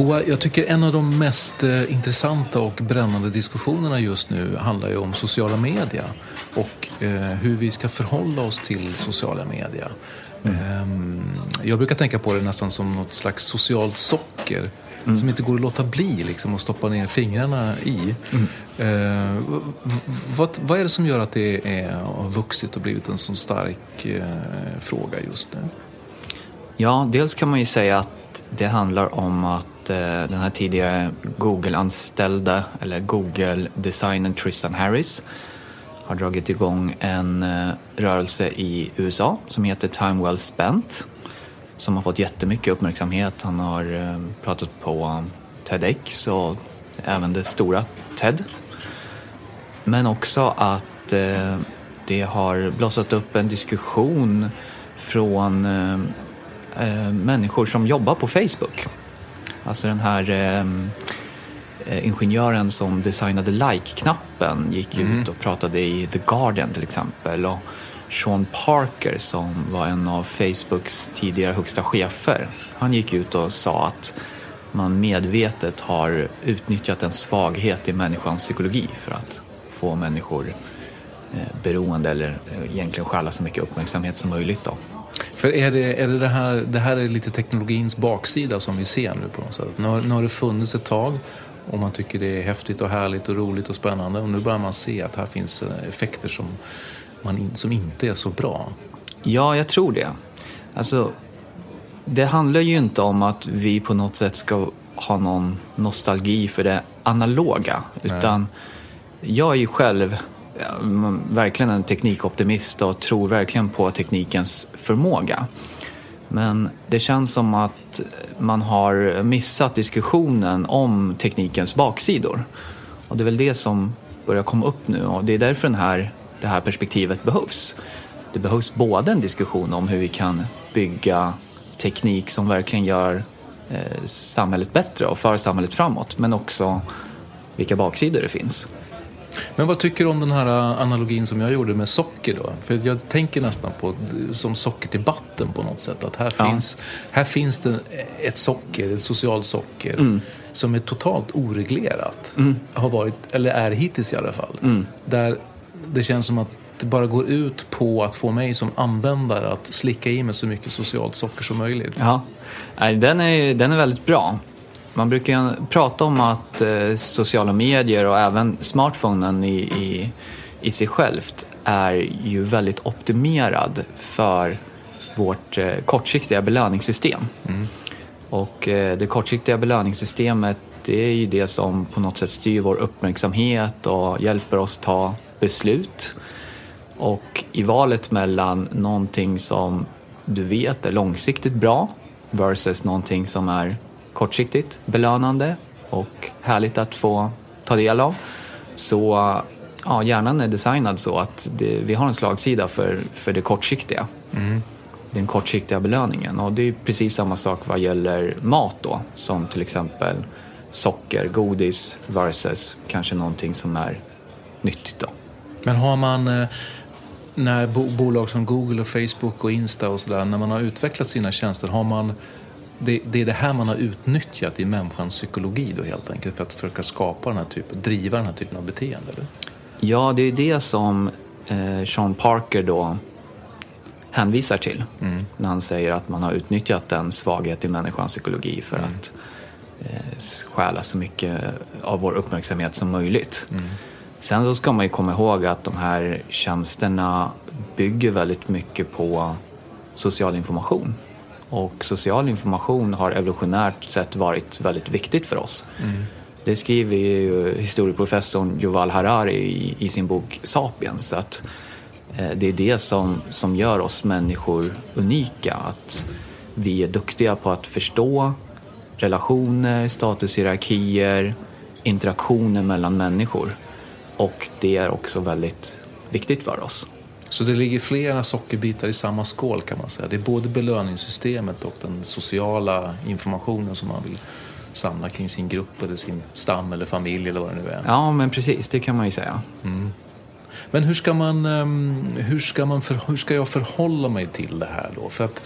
Hoa, jag tycker en av de mest eh, intressanta och brännande diskussionerna just nu handlar ju om sociala medier och eh, hur vi ska förhålla oss till sociala medier. Mm. jag brukar tänka på det nästan som något slags socialt socker mm. som inte går att låta bli liksom, att stoppa ner fingrarna i. Mm. Eh, vad, vad är det som gör att det är, har vuxit och blivit en så stark eh, fråga just nu? Ja, dels kan man ju säga att det handlar om att eh, den här tidigare Google-anställda, eller Google-designern Tristan Harris har dragit igång en eh, rörelse i USA som heter Time Well Spent som har fått jättemycket uppmärksamhet. Han har eh, pratat på TEDx och även det stora TED. Men också att eh, det har blossat upp en diskussion från eh, människor som jobbar på Facebook. Alltså den här eh, ingenjören som designade like-knappen gick mm. ut och pratade i The Guardian till exempel. Och Sean Parker som var en av Facebooks tidigare högsta chefer. Han gick ut och sa att man medvetet har utnyttjat en svaghet i människans psykologi för att få människor eh, beroende eller eh, egentligen stjäla så mycket uppmärksamhet som möjligt. Då. För är det, är det, det, här, det här är lite teknologins baksida som vi ser nu på något sätt. Nu har, nu har det funnits ett tag och man tycker det är häftigt och härligt och roligt och spännande. Och nu börjar man se att här finns eh, effekter som, man, som inte är så bra. Ja, jag tror det. Alltså, det handlar ju inte om att vi på något sätt ska ha någon nostalgi för det analoga. Nej. Utan jag är ju själv verkligen en teknikoptimist och tror verkligen på teknikens förmåga. Men det känns som att man har missat diskussionen om teknikens baksidor. Och det är väl det som börjar komma upp nu och det är därför den här, det här perspektivet behövs. Det behövs både en diskussion om hur vi kan bygga teknik som verkligen gör eh, samhället bättre och för samhället framåt men också vilka baksidor det finns. Men vad tycker du om den här analogin som jag gjorde med socker då? För jag tänker nästan på som socker till vatten på något sätt. Att här, ja. finns, här finns det ett socker, ett socialt socker. Mm. Som är totalt oreglerat. Mm. Har varit, eller är hittills i alla fall. Mm. Där det känns som att det bara går ut på att få mig som användare att slicka i mig så mycket socialt socker som möjligt. Ja, den är, den är väldigt bra. Man brukar prata om att eh, sociala medier och även smartphonen i, i, i sig självt är ju väldigt optimerad för vårt eh, kortsiktiga belöningssystem. Mm. Och eh, det kortsiktiga belöningssystemet det är ju det som på något sätt styr vår uppmärksamhet och hjälper oss ta beslut. Och i valet mellan någonting som du vet är långsiktigt bra versus någonting som är kortsiktigt belönande och härligt att få ta del av. Så ja, hjärnan är designad så att det, vi har en slagsida för, för det kortsiktiga. Mm. Den kortsiktiga belöningen. Och det är precis samma sak vad gäller mat då, som till exempel socker, godis versus kanske någonting som är nyttigt då. Men har man eh, när bolag som Google och Facebook och Insta och sådär, när man har utvecklat sina tjänster, har man det, det, är det här man har utnyttjat i människans psykologi då helt enkelt för att försöka skapa den här typen, driva den här typen av beteende? Eller? Ja, det är det som eh, Sean Parker då hänvisar till mm. när han säger att man har utnyttjat en svaghet i människans psykologi för mm. att eh, stjäla så mycket av vår uppmärksamhet som möjligt. Mm. Sen så ska man ju komma ihåg att de här tjänsterna bygger väldigt mycket på social information. Och social information har evolutionärt sett varit väldigt viktigt för oss. Mm. Det skriver ju historieprofessorn Yuval Harari i, i sin bok Sapiens. Att eh, det är det som, som gör oss människor unika. Att vi är duktiga på att förstå relationer, statushierarkier, interaktioner mellan människor. Och det är också väldigt viktigt för oss. Så det ligger flera sockerbitar i samma skål kan man säga. Det är både belöningssystemet och den sociala informationen som man vill samla kring sin grupp eller sin stam eller familj eller vad det nu är. Ja, men precis, det kan man ju säga. Mm. Men hur ska, man, ehm, hur, ska man för, hur ska jag förhålla mig till det här då? För att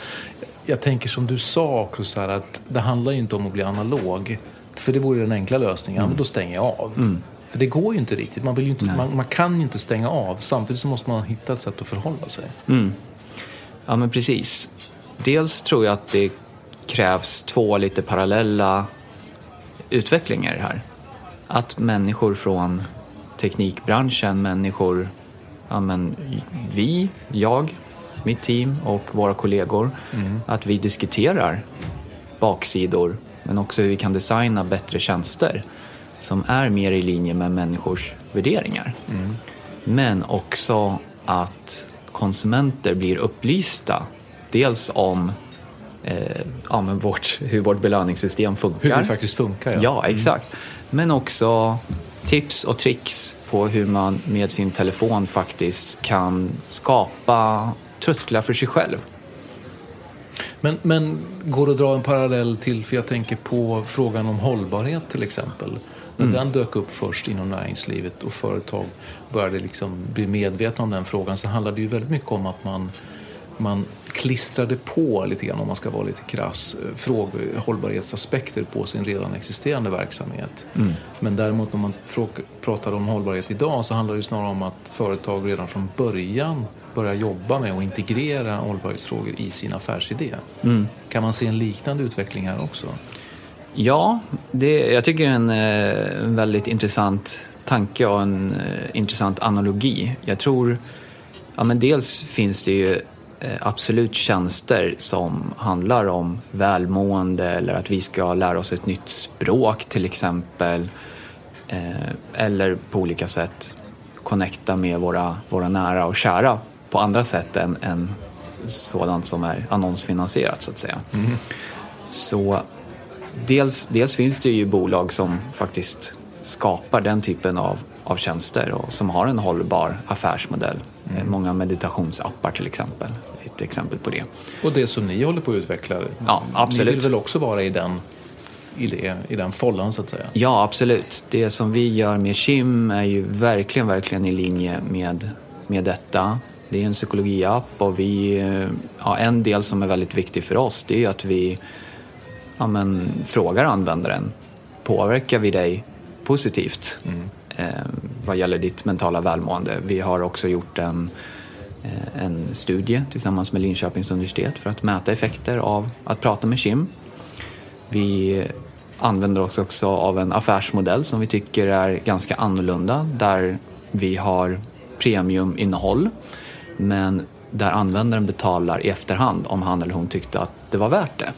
jag tänker som du sa också så här att det handlar ju inte om att bli analog. För det vore den enkla lösningen, mm. ja, men då stänger jag av. Mm. För det går ju inte riktigt. Man, vill inte, man, man, kan ju inte stänga av. Samtidigt så måste man hitta ett sätt att förhålla sig. Mm. Ja, men precis. Dels tror jag att det krävs två lite parallella utvecklingar här. Att människor från teknikbranschen, människor, ja men vi, jag, mitt team och våra kollegor, att vi diskuterar baksidor men också hur vi kan designa bättre tjänster som är mer i linje med människors värderingar. Men också att konsumenter blir upplysta. Dels om eh, ja, men vårt, hur vårt belöningssystem funkar. Hur det faktiskt funkar, ja. Ja, exakt. Men också tips och tricks på hur man med sin telefon faktiskt kan skapa trösklar för sig själv. Men, men går det att dra en parallell till, för jag tänker på frågan om hållbarhet till exempel. När den dök upp först inom näringslivet och företag började liksom bli medvetna om den frågan så handlade det ju väldigt mycket om att man, man klistrade på lite grann, om man ska vara lite krass, eh, frågor, hållbarhetsaspekter på sin redan existerande verksamhet. Men däremot när man pratar om hållbarhet idag så handlar det snarare om att företag redan från början börjar jobba med och integrera hållbarhetsfrågor i sin affärsidé. Kan man se en liknande utveckling här också? Ja, det, jag tycker det är en, eh, en väldigt intressant tanke och en eh, intressant analogi. Jag tror, ja men dels finns det ju eh, absolut tjänster som handlar om välmående eller att vi ska lära oss ett nytt språk till exempel. Eller på olika sätt connecta med våra, våra nära och kära på andra sätt än, än sådant som är annonsfinansierat så att säga. Så dels, dels finns det ju bolag som faktiskt skapar den typen av, av tjänster och som har en hållbar affärsmodell. Eh, Många meditationsappar till exempel, ett exempel på det. Och det som ni håller på att utveckla, Ja, absolut. ni vill väl också vara i den, i det, i den follan så att säga? Ja, absolut. Det som vi gör med Kim är ju verkligen, verkligen i linje med, med detta. Det är en psykologiapp och vi, eh, ja, en del som är väldigt viktig för oss det är ju att vi ja, men, frågar användaren. Påverkar vi dig positivt eh, vad gäller ditt mentala välmående? Vi har också gjort en, eh, en studie tillsammans med Linköpings universitet för att mäta effekter av att prata med Kim. Vi använder oss också av en affärsmodell som vi tycker är ganska annorlunda där vi har premiuminnehåll men där användaren betalar i efterhand om han eller hon tyckte att det var värt det.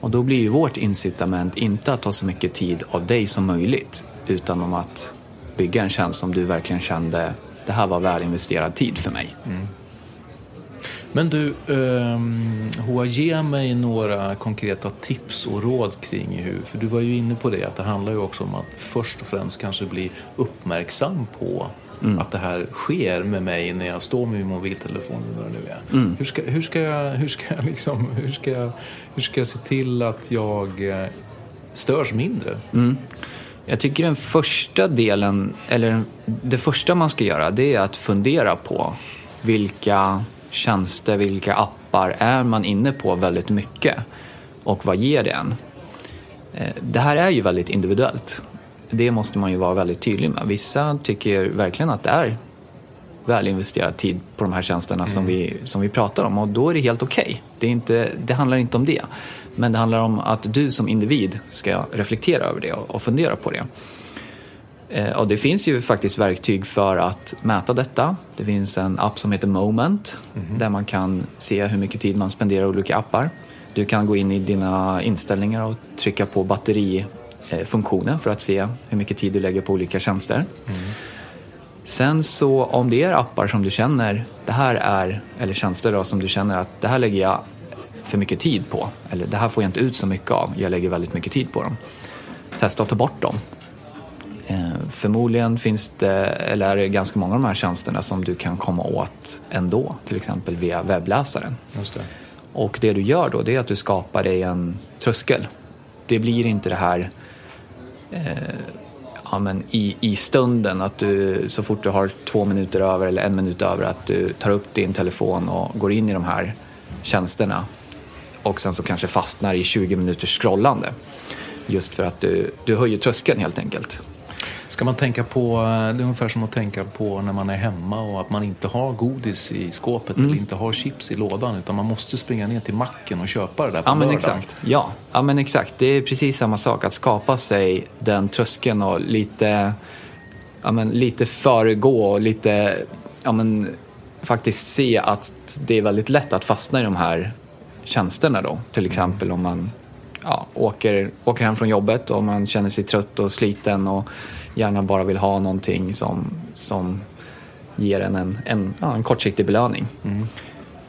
Och då blir ju vårt incitament inte att ta så mycket tid av dig som möjligt utan om att bygga en tjänst som du verkligen kände det här var väl investerad tid för mig. Mm. Men du, um, Hoa, ge mig några konkreta tips och råd kring hur, för du var ju inne på det, att det handlar ju också om att först och främst kanske bli uppmärksam på att det här sker med mig när jag står med min mobiltelefon eller vad det nu är. Hur, ska, hur, ska jag, hur, ska jag liksom, hur, ska jag, hur ska jag se till att jag eh, störs mindre? Jag tycker den första delen, eller det första man ska göra, det är att fundera på vilka tjänster, vilka appar är man inne på väldigt mycket och vad ger det en? Eh, Det här är ju väldigt individuellt. Det måste man ju vara väldigt tydlig med. Vissa tycker verkligen att det är väl investerad tid på de här tjänsterna som, vi, som vi pratar om och då är det helt okej. Det, är inte- det handlar inte om det. Men det handlar om att du som individ ska reflektera över det och, och fundera på det. Eh, Och det finns ju faktiskt verktyg för att mäta detta. Det finns en app som heter Moment där man kan se hur mycket tid man spenderar i olika appar. Du kan gå in i dina inställningar och trycka på batterifunktionen för att se hur mycket tid du lägger på olika tjänster. Sen så om det är appar som du känner, det här är, eller tjänster då, som du känner att det här lägger jag för mycket tid på. Eller det här får jag inte ut så mycket av, jag lägger väldigt mycket tid på dem. Testa att ta bort dem. Eh, förmodligen finns det, eller är det ganska många av de här tjänsterna som du kan komma åt ändå, till exempel via webbläsaren. Det. Och det du gör då, det är att du skapar dig en tröskel. Det blir inte det här eh, Eh, ja, men i, i stunden att du så fort du har två minuter över eller en minut över att du tar upp din telefon och går in i de här tjänsterna och sen så kanske fastnar i 20 minuters scrollande. Just för att du, du höjer tröskeln helt enkelt. Ska man tänka på, det är ungefär som att tänka på när man är hemma och att man inte har godis i skåpet Mm. eller inte har chips i lådan utan man måste springa ner till macken och köpa det där på Ja men exakt. Ja. ja men exakt. Det är precis samma sak. Att skapa sig den tröskeln och lite, ja, men lite föregå och lite ja, men, faktiskt se att det är väldigt lätt att fastna i de här tjänsterna då. Till exempel om man ja, åker, åker hem från jobbet och man känner sig trött och sliten och gärna bara vill ha någonting som, som ger en en, en, en kortsiktig belöning. Mm.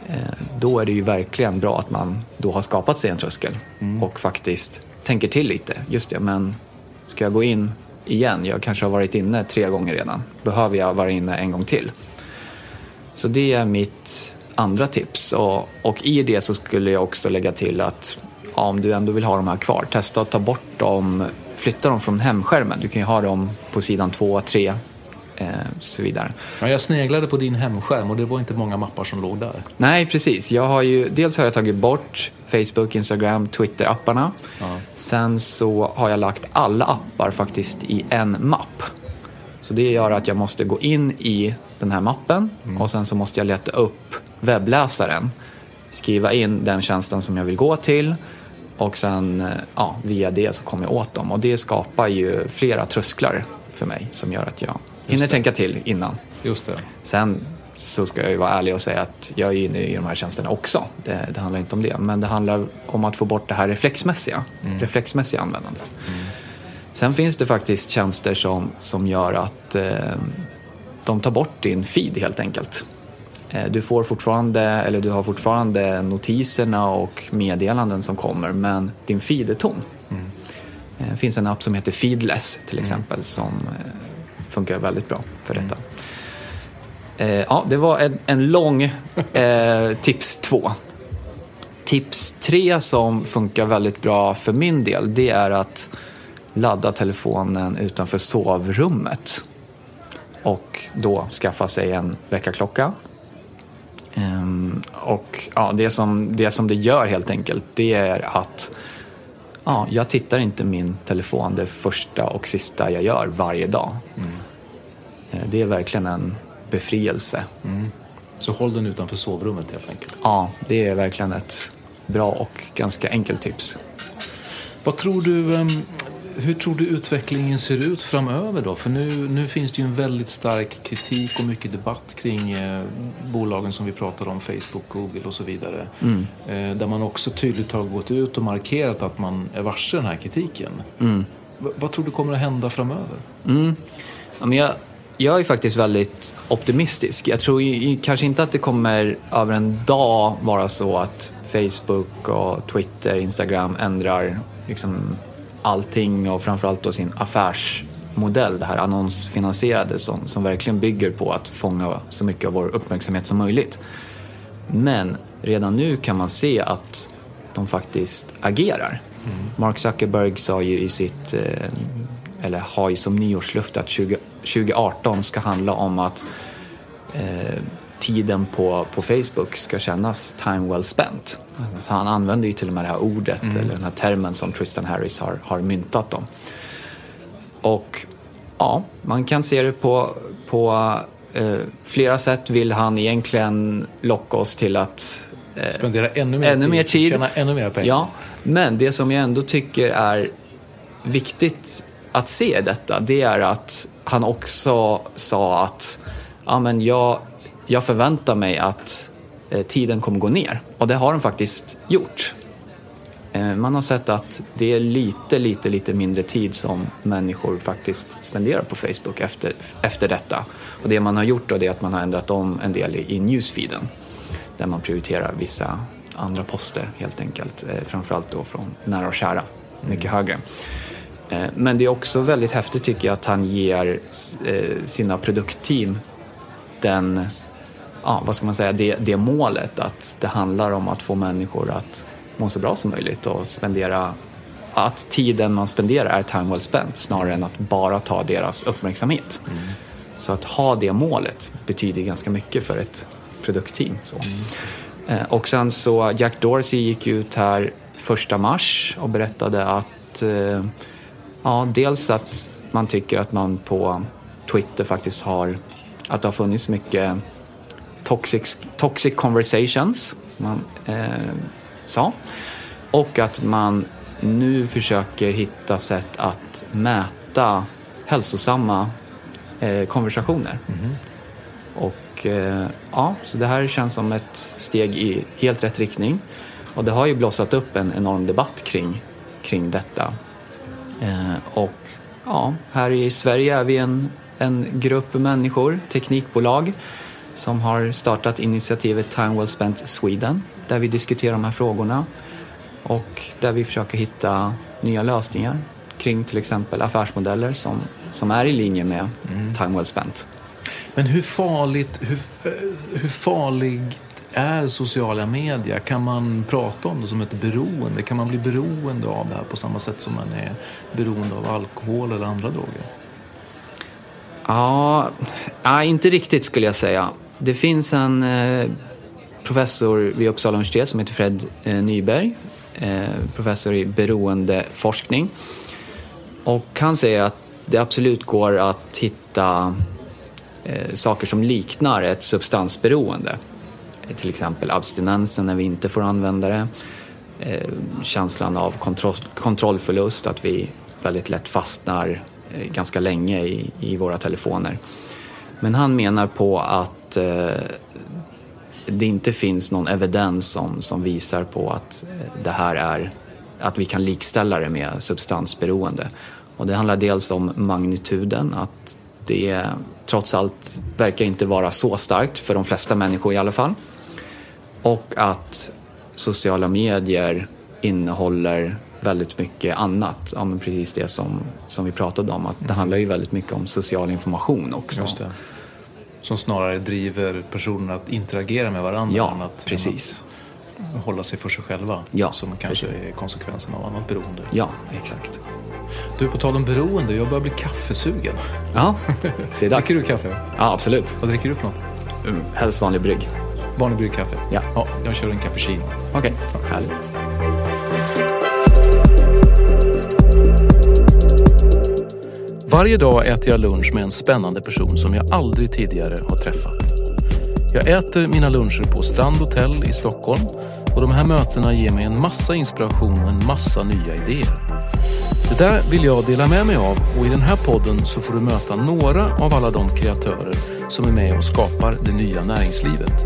Eh, då är det ju verkligen bra att man då har skapat sig en tröskel mm. och faktiskt tänker till lite. Just det, men ska jag gå in igen? Jag kanske har varit inne tre gånger redan. Behöver jag vara inne en gång till? Så det är mitt andra tips. Och, och i det så skulle jag också lägga till att ja, om du ändå vill ha de här kvar, testa att ta bort dem, flytta dem från hemskärmen. Du kan ju ha dem på sidan 2, 3 eh, så vidare. Ja, jag sneglade på din hemskärm och det var inte många mappar som låg där. Nej, precis. Jag har ju, dels har jag tagit bort Facebook, Instagram, Twitter-apparna. Ja. Sen så har jag lagt alla appar faktiskt i en mapp. Så det gör att jag måste gå in i den här mappen mm. och sen så måste jag leta upp webbläsaren. Skriva in den tjänsten som jag vill gå till och sen eh, ja, via det så kommer jag åt dem. Och det skapar ju flera trösklar för mig som gör att jag hinner tänka till innan. Just det. Sen så ska jag ju vara ärlig och säga att jag är inne i de här tjänsterna också. Det, det handlar inte om det. Men det handlar om att få bort det här reflexmässiga, mm. reflexmässiga användandet. Mm. Sen finns det faktiskt tjänster som, som gör att eh, de tar bort din feed helt enkelt. Eh, du får fortfarande, eller du har fortfarande notiserna och meddelanden som kommer men din feed är tom. Mm. Det finns en app som heter Feedless till mm. exempel mm. som eh, funkar väldigt bra för detta. Mm. Ja, det var en, en lång eh, tips två. Tips tre som funkar väldigt bra för min del det är att ladda telefonen utanför sovrummet och då skaffa sig en väckarklocka. Um, och ja, det, som, det som det gör helt enkelt det är att ja, jag tittar inte min telefon det första och sista jag gör varje dag. Mm. Uh, det är verkligen en befrielse. Mm. Så håll den utanför sovrummet helt enkelt? Ja, det är verkligen ett bra och ganska enkelt tips. Vad tror du, um, hur tror du utvecklingen ser ut framöver då? För nu, nu finns det ju en väldigt stark kritik och mycket debatt kring eh, bolagen som vi pratar om, Facebook, Google och så vidare. Mm. Eh, där man också tydligt har gått ut och markerat att man är varse den här kritiken. Mm. vad tror du kommer att hända framöver? Mm. Ja, men jag, jag är faktiskt väldigt optimistisk. Jag tror ju, kanske inte att det kommer över en dag vara så att Facebook och Twitter, Instagram ändrar liksom allting och framförallt då sin affärsmodell, det här annonsfinansierade som, som verkligen bygger på att fånga så mycket av vår uppmärksamhet som möjligt. Men redan nu kan man se att de faktiskt agerar. Mm. Mark Zuckerberg sa ju i sitt, eh, eller har ju som nyårslöfte att 20, 2018 ska handla om att eh, tiden på, på Facebook ska kännas time well spent. Han använder ju till och med det här ordet, mm. eller den här termen som Tristan Harris har, har myntat dem. Och ja, man kan se det på, på eh, flera sätt vill han egentligen locka oss till att eh, spendera ännu mer, ännu tid, mer tid. Tjäna ännu mer pengar. Ja, men det som jag ändå tycker är viktigt att se detta, det är att han också sa att ja, men jag, jag förväntar mig att eh, tiden kommer gå ner. Och det har den faktiskt gjort. Eh, man har sett att det är lite, lite, lite mindre tid som människor faktiskt spenderar på Facebook efter, efter detta. Och det man har gjort då är att man har ändrat om en del i, i newsfeeden. Där man prioriterar vissa andra poster helt enkelt. Eh, framförallt då från nära och kära. Mycket högre. Men det är också väldigt häftigt tycker jag att han ger sina produktteam den ja, vad ska man säga, det, det målet att det handlar om att få människor att må så bra som möjligt och spendera att tiden man spenderar är time well spent snarare än att bara ta deras uppmärksamhet. Mm. Så att ha det målet betyder ganska mycket för ett produktteam. Så. Mm. Och sen så Jack Dorsey gick ut här första mars och berättade att eh, ja, dels att man tycker att man på Twitter faktiskt har att det har funnits mycket toxic, toxic conversations, som man eh, sa. Och att man nu försöker hitta sätt att mäta hälsosamma eh, konversationer. Mm. Och Och eh, ja, så det här känns som ett steg i helt rätt riktning. Och det har ju blossat upp en enorm debatt kring, kring detta. Eh, och ja, här i Sverige är vi en, en grupp människor, teknikbolag, som har startat initiativet Time Well Spent Sweden, där vi diskuterar de här frågorna och där vi försöker hitta nya lösningar kring till exempel affärsmodeller som, som är i linje med mm. Time Well Spent. Men hur farligt, hur, hur farligt är sociala medier? Kan man prata om det som ett beroende? Kan man bli beroende av det här på samma sätt som man är beroende av alkohol eller andra droger? Ja, inte riktigt skulle jag säga. Det finns en eh, professor vid Uppsala universitet som heter Fred eh, Nyberg, eh, professor i beroendeforskning. Och han säger att det absolut går att hitta saker som liknar ett substansberoende. Till exempel abstinensen när vi inte får använda det. Känslan av kontroll, kontrollförlust, att vi väldigt lätt fastnar Eh, ganska länge i, i våra telefoner. Men han menar på att eh, det inte finns någon evidens som, som visar på att eh, det här är att vi kan likställa det med substansberoende. Och det handlar dels om magnituden, att det trots allt verkar inte vara så starkt för de flesta människor i alla fall. Och att sociala medier innehåller väldigt mycket annat. Ja, men precis det som, som vi pratade om. Att det handlar ju väldigt mycket om social information också. Just det. Som snarare driver personerna att interagera med varandra ja, än att, precis. Att hålla sig för sig själva. Ja, som kanske precis. är konsekvensen av annat beroende. Ja, exakt. Du, på tal om beroende, jag börjar bli kaffesugen. Ja, det är dags. dricker du kaffe? Ja, absolut. Vad dricker du för något? Mm, helst vanlig brygg. Vanlig bryggkaffe? Ja. ja. Jag kör en cappuccino. Okej, okay. härligt. Varje dag äter jag lunch med en spännande person som jag aldrig tidigare har träffat. Jag äter mina luncher på Strand Hotel i Stockholm och de här mötena ger mig en massa inspiration och en massa nya idéer. Det där vill jag dela med mig av och i den här podden så får du möta några av alla de kreatörer som är med och skapar det nya näringslivet.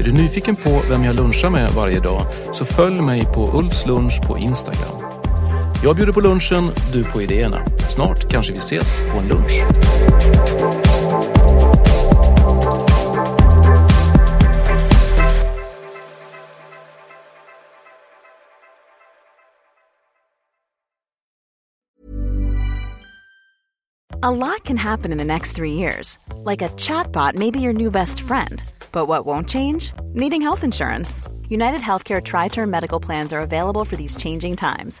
Är du nyfiken på vem jag lunchar med varje dag så följ mig på Ulfs lunch på Instagram. Jag bjuder på lunchen, du på idéerna. Snart kanske vi ses på en lunch. A lot can happen in the next three years. Like a chatbot may be your new best friend. But what won't change? Needing health insurance. United Healthcare Tri Term Medical Plans are available for these changing times